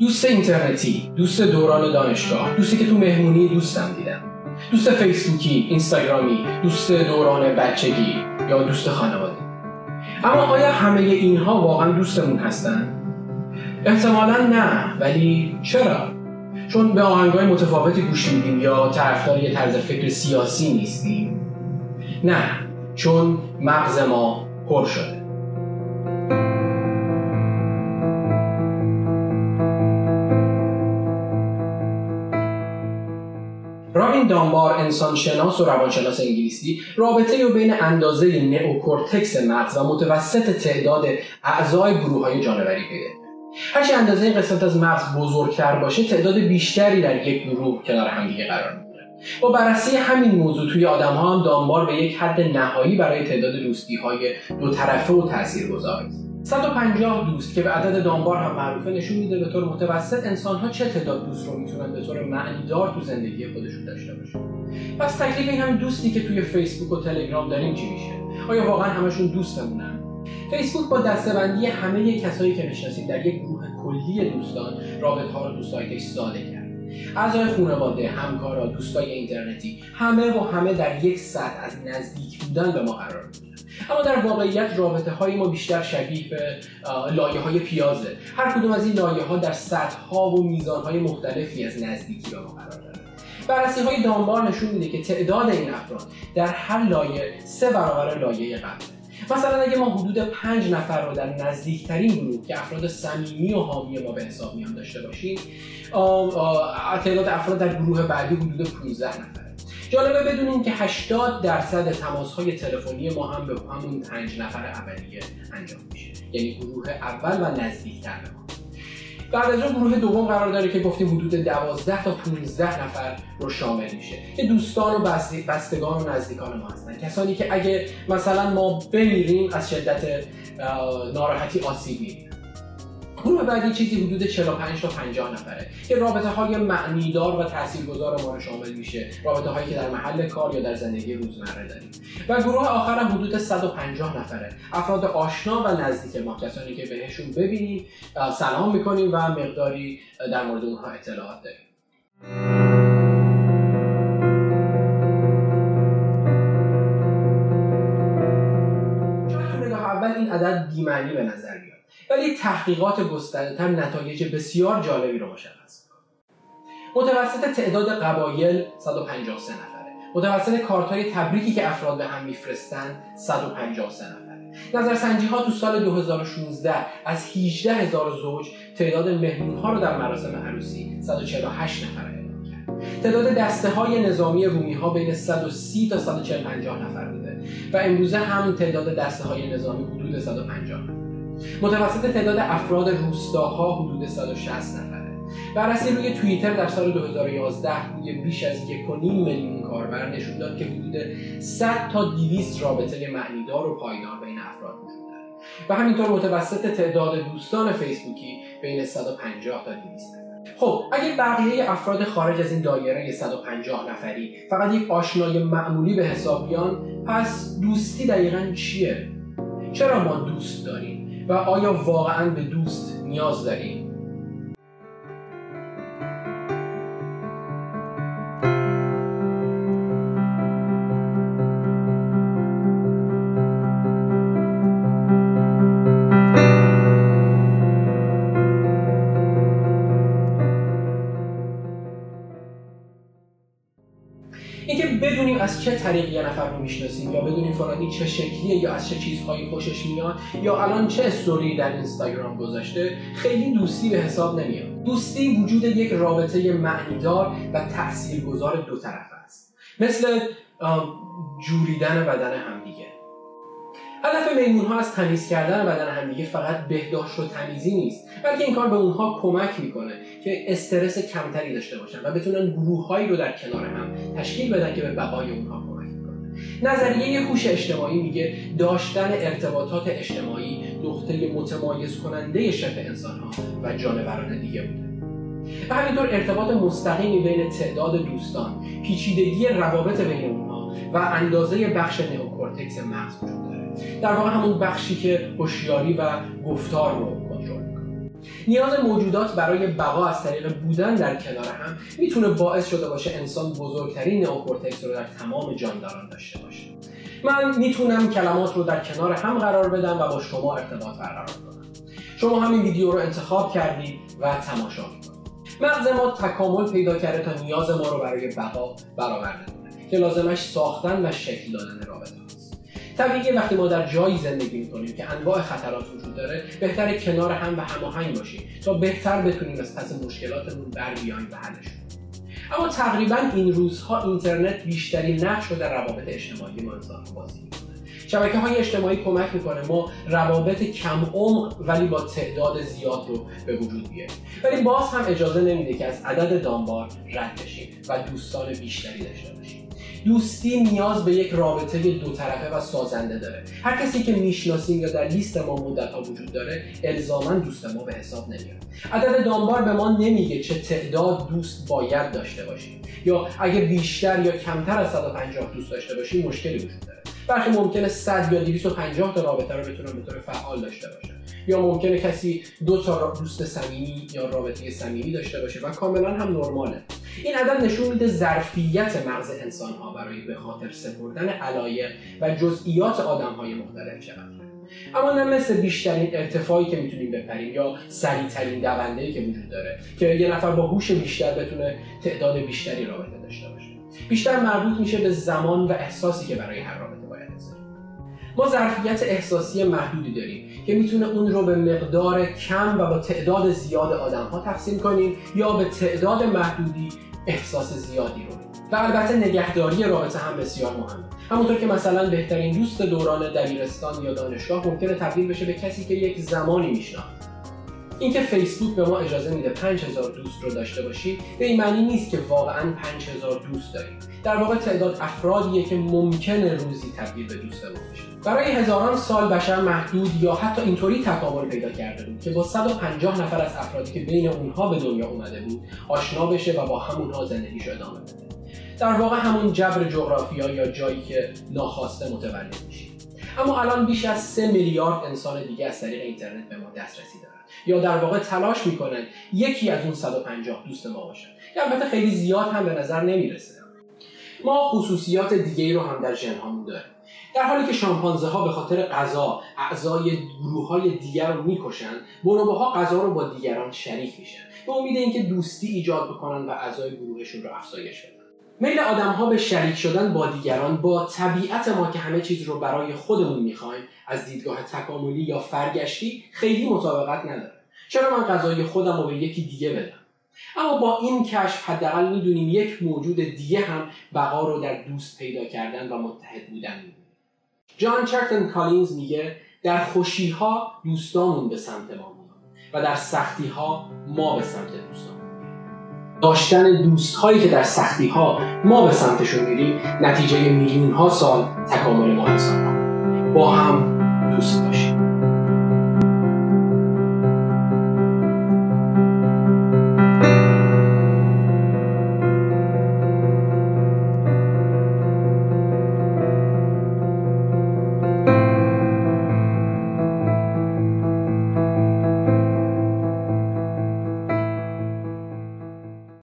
دوست اینترنتی دوست دوران دانشگاه دوستی که تو مهمونی دوستم دیدم. دوست فیسبوکی اینستاگرامی دوست دوران بچگی یا دوست خانواده. اما آیا همه اینها واقعا دوستمون هستن؟ احتمالا نه ولی چرا؟ چون به آهنگای متفاوتی گوش میدیم یا طرفدار یه طرز فکر سیاسی نیستیم. نه چون مغز ما پر شده. رابین دانبار انسان شناس و روانشناس انگلیسی رابطه رو بین اندازه نئوکورتکس مغز و متوسط تعداد اعضای گروه های جانوری پیدا هرچی اندازه این قسمت از مغز بزرگتر باشه تعداد بیشتری در یک گروه کنار همدیگه قرار می‌گیره. با بررسی همین موضوع توی آدم ها هم دانبار به یک حد نهایی برای تعداد دوستی های دو طرفه و تاثیرگذار 150 دوست که به عدد دانبار هم معروفه نشون میده به طور متوسط انسان ها چه تعداد دوست رو می‌تونن به طور معنیدار تو زندگی خودشون داشته باشن. پس تکلیف این هم دوستی که توی فیسبوک و تلگرام داریم چی میشه؟ آیا واقعا همشون دوستمونن؟ فیسبوک با دستبندی همه کسایی که می‌شناسید در یک گروه کلی دوستان رابطه ها رو تو سایتش ساده کرد. اعضای خانواده همکارا دوستای اینترنتی همه و همه در یک سطح از نزدیک بودن به ما قرار می‌گیرن اما در واقعیت رابطه های ما بیشتر شبیه به لایه های پیازه. هر کدوم از این لایه ها در سطح ها و میزان های مختلفی از نزدیکی به ما قرار داره بررسی های دانبار نشون میده که تعداد این افراد در هر لایه سه برابر لایه قبله مثلا اگه ما حدود پنج نفر رو در نزدیکترین گروه که افراد صمیمی و حامی ما به حساب میان داشته باشیم تعداد افراد در گروه بعدی حدود 15 نفره. جالبه بدونیم که 80 درصد تماس های تلفنی ما هم به همون پنج نفر اولیه انجام میشه. یعنی گروه اول و نزدیکتر به ما. بعد از اون گروه دوم قرار داره که گفتیم حدود 12 تا 15 نفر رو شامل میشه. که دوستان و بستگان و نزدیکان ما هستن. کسانی که اگه مثلا ما بمیریم از شدت ناراحتی آسیب می‌بینن. گروه بعدی چیزی حدود 45 تا 50 نفره. که رابطه های معنیدار و تاثیرگذار ما رو شامل میشه. رابطه هایی که در محل کار یا در زندگی روزمره داریم. و گروه آخر هم حدود 150 نفره. افراد آشنا و نزدیک ما کسانی که بهشون ببینیم سلام می‌کنیم و مقداری در مورد اونها اطلاعات داریم. اول این عدد بیمعنی به نظر ولی تحقیقات گسترده‌تر نتایج بسیار جالبی رو مشخص متوسط تعداد قبایل 153 نفره. متوسط کارت‌های تبریکی که افراد به هم میفرستند 153 نفره. نظرسنجی ها تو سال 2016 از 18 هزار زوج تعداد مهمون ها رو در مراسم عروسی 148 نفره اعلام کرد. تعداد دسته های نظامی رومی ها بین 130 تا 140 نفر بوده و امروزه هم تعداد دسته های نظامی حدود 150 نفر متوسط تعداد افراد روستاها حدود 160 نفره بررسی روی توییتر در سال 2011 روی بیش از 1.5 میلیون کاربر نشون داد که حدود 100 تا 200 رابطه معنیدار و پایدار بین افراد وجود داره و همینطور متوسط تعداد دوستان فیسبوکی بین 150 تا 200 نفر خب اگه بقیه افراد خارج از این دایره 150 نفری فقط یک آشنای معمولی به حساب بیان پس دوستی دقیقا چیه؟ چرا ما دوست داریم؟ و آیا واقعا به دوست نیاز داریم؟ طریق یه نفر رو می‌شناسیم یا بدونیم فلانی چه شکلیه یا از چه چیزهایی خوشش میاد یا الان چه استوری در اینستاگرام گذاشته خیلی دوستی به حساب نمیاد. دوستی وجود یک رابطه معنیدار و تاثیرگذار دو طرفه است. مثل جوریدن بدن همدیگه. هدف میمون ها از تمیز کردن بدن همدیگه فقط بهداشت و تمیزی نیست بلکه این کار به اونها کمک می‌کنه که استرس کمتری داشته باشن و بتونن گروههایی رو در کنار هم تشکیل بدن که به بقای اونها کمک نظریه هوش اجتماعی میگه داشتن ارتباطات اجتماعی نقطه متمایز کننده شبه انسان ها و جانوران دیگه بوده. و همینطور ارتباط مستقیمی بین تعداد دوستان پیچیدگی روابط بین اونها و اندازه بخش نئوکورتکس مغز وجود داره. در واقع همون بخشی که هوشیاری و گفتار رو کنترل می‌کنه. نیاز موجودات برای بقا از طریق بودن در کنار هم می‌تونه باعث شده باشه انسان بزرگترین نئوکورتکس رو در تمام جانداران داشته باشه. من می‌تونم کلمات رو در کنار هم قرار بدم و با شما ارتباط برقرار کنم. شما همین ویدیو رو انتخاب کردید و تماشا می‌کنید مغز ما تکامل پیدا کرده تا نیاز ما رو برای بقا برآورده کنه. که لازمش ساختن و شکل دادن رابطه. طبیعیه وقتی ما در جایی زندگی می‌کنیم که انواع خطرات وجود داره بهتر کنار هم و هماهنگ باشیم تا بهتر بتونیم از پس مشکلاتمون بر بیایم و حلش اما تقریبا این روزها اینترنت بیشترین نقش رو در روابط اجتماعی ما انسان بازی می‌کنه. شبکه های اجتماعی کمک می‌کنه ما روابط کم عمق ولی با تعداد زیاد رو به وجود بیاریم. ولی باز هم اجازه نمیده که از عدد دانبار رد بشیم و دوستان بیشتری داشته باشیم. دوستی نیاز به یک رابطه دو طرفه و سازنده داره. هر کسی که می‌شناسیم یا در لیست ما مدت ها وجود داره الزاما دوست ما به حساب نمیاد. عدد دانبار به ما نمیگه چه تعداد دوست باید داشته باشیم. یا اگه بیشتر یا کمتر از 150 دوست داشته باشیم مشکلی وجود داره. برخی ممکنه 100 یا 250 تا رابطه رو بتونن به طور فعال داشته باشه یا ممکنه کسی دو تا دوست صمیمی یا رابطه صمیمی داشته باشه و کاملا هم نرماله. این عدد نشون میده ظرفیت مغز انسان ها برای به خاطر سپردن علایق و جزئیات آدم های مختلف چقدر اما نه مثل بیشترین ارتفاعی که می‌تونیم بپریم یا سریعترین دونده که وجود داره که یه نفر با هوش بیشتر بتونه تعداد بیشتری رابطه داشته باشه. بیشتر مربوط میشه به زمان و احساسی که برای هر رابطه ما ظرفیت احساسی محدودی داریم که می‌تونه اون رو به مقدار کم و با تعداد زیاد آدم ها تقسیم کنیم یا به تعداد محدودی احساس زیادی رو. و البته نگهداری رابطه هم بسیار مهمه. همونطور که مثلا بهترین دوست دوران دبیرستان یا دانشگاه ممکنه تبدیل بشه به کسی که یک زمانی میشناخت اینکه فیسبوک به ما اجازه میده 5000 دوست رو داشته باشی به این معنی نیست که واقعا 5000 دوست داریم. در واقع تعداد افرادیه که ممکنه روزی تبدیل به دوست ما بشه. برای هزاران سال بشر محدود یا حتی اینطوری تکامل پیدا کرده بود که با 150 نفر از افرادی که بین اونها به دنیا اومده بود آشنا بشه و با همونها زندگیش ادامه بده. در واقع همون جبر جغرافیا یا جایی که ناخواسته متولد میشه اما الان بیش از 3 میلیارد انسان دیگه از طریق اینترنت به ما دسترسی دارن یا در واقع تلاش می‌کنن یکی از اون 150 دوست ما باشن که البته خیلی زیاد هم به نظر نمی‌رسه. ما خصوصیات دیگه رو هم در ژنهامون داریم. در حالی که شامپانزه ها به خاطر غذا اعضای گروه های دیگر رو می‌کشن بونوبه ها غذا رو با دیگران شریک میشن. به امید اینکه دوستی ایجاد بکنن و اعضای گروهشون رو افزایش بدن. میل آدم ها به شریک شدن با دیگران با طبیعت ما که همه چیز رو برای خودمون می‌خوایم از دیدگاه تکاملی یا فرگشتی خیلی مطابقت نداره. چرا من غذای خودم رو به یکی دیگه بدم؟ اما با این کشف حداقل می‌دونیم یک موجود دیگه هم بقا رو در دوست پیدا کردن و متحد بودن می‌دونه جان چرتن کالینز میگه در خوشی ها به سمت ما و در سختی ها ما به سمت دوستان داشتن دوست هایی که در سختی ها ما به سمتشون میریم نتیجه میلیون ها سال تکامل ما انسان با هم دوست باشیم.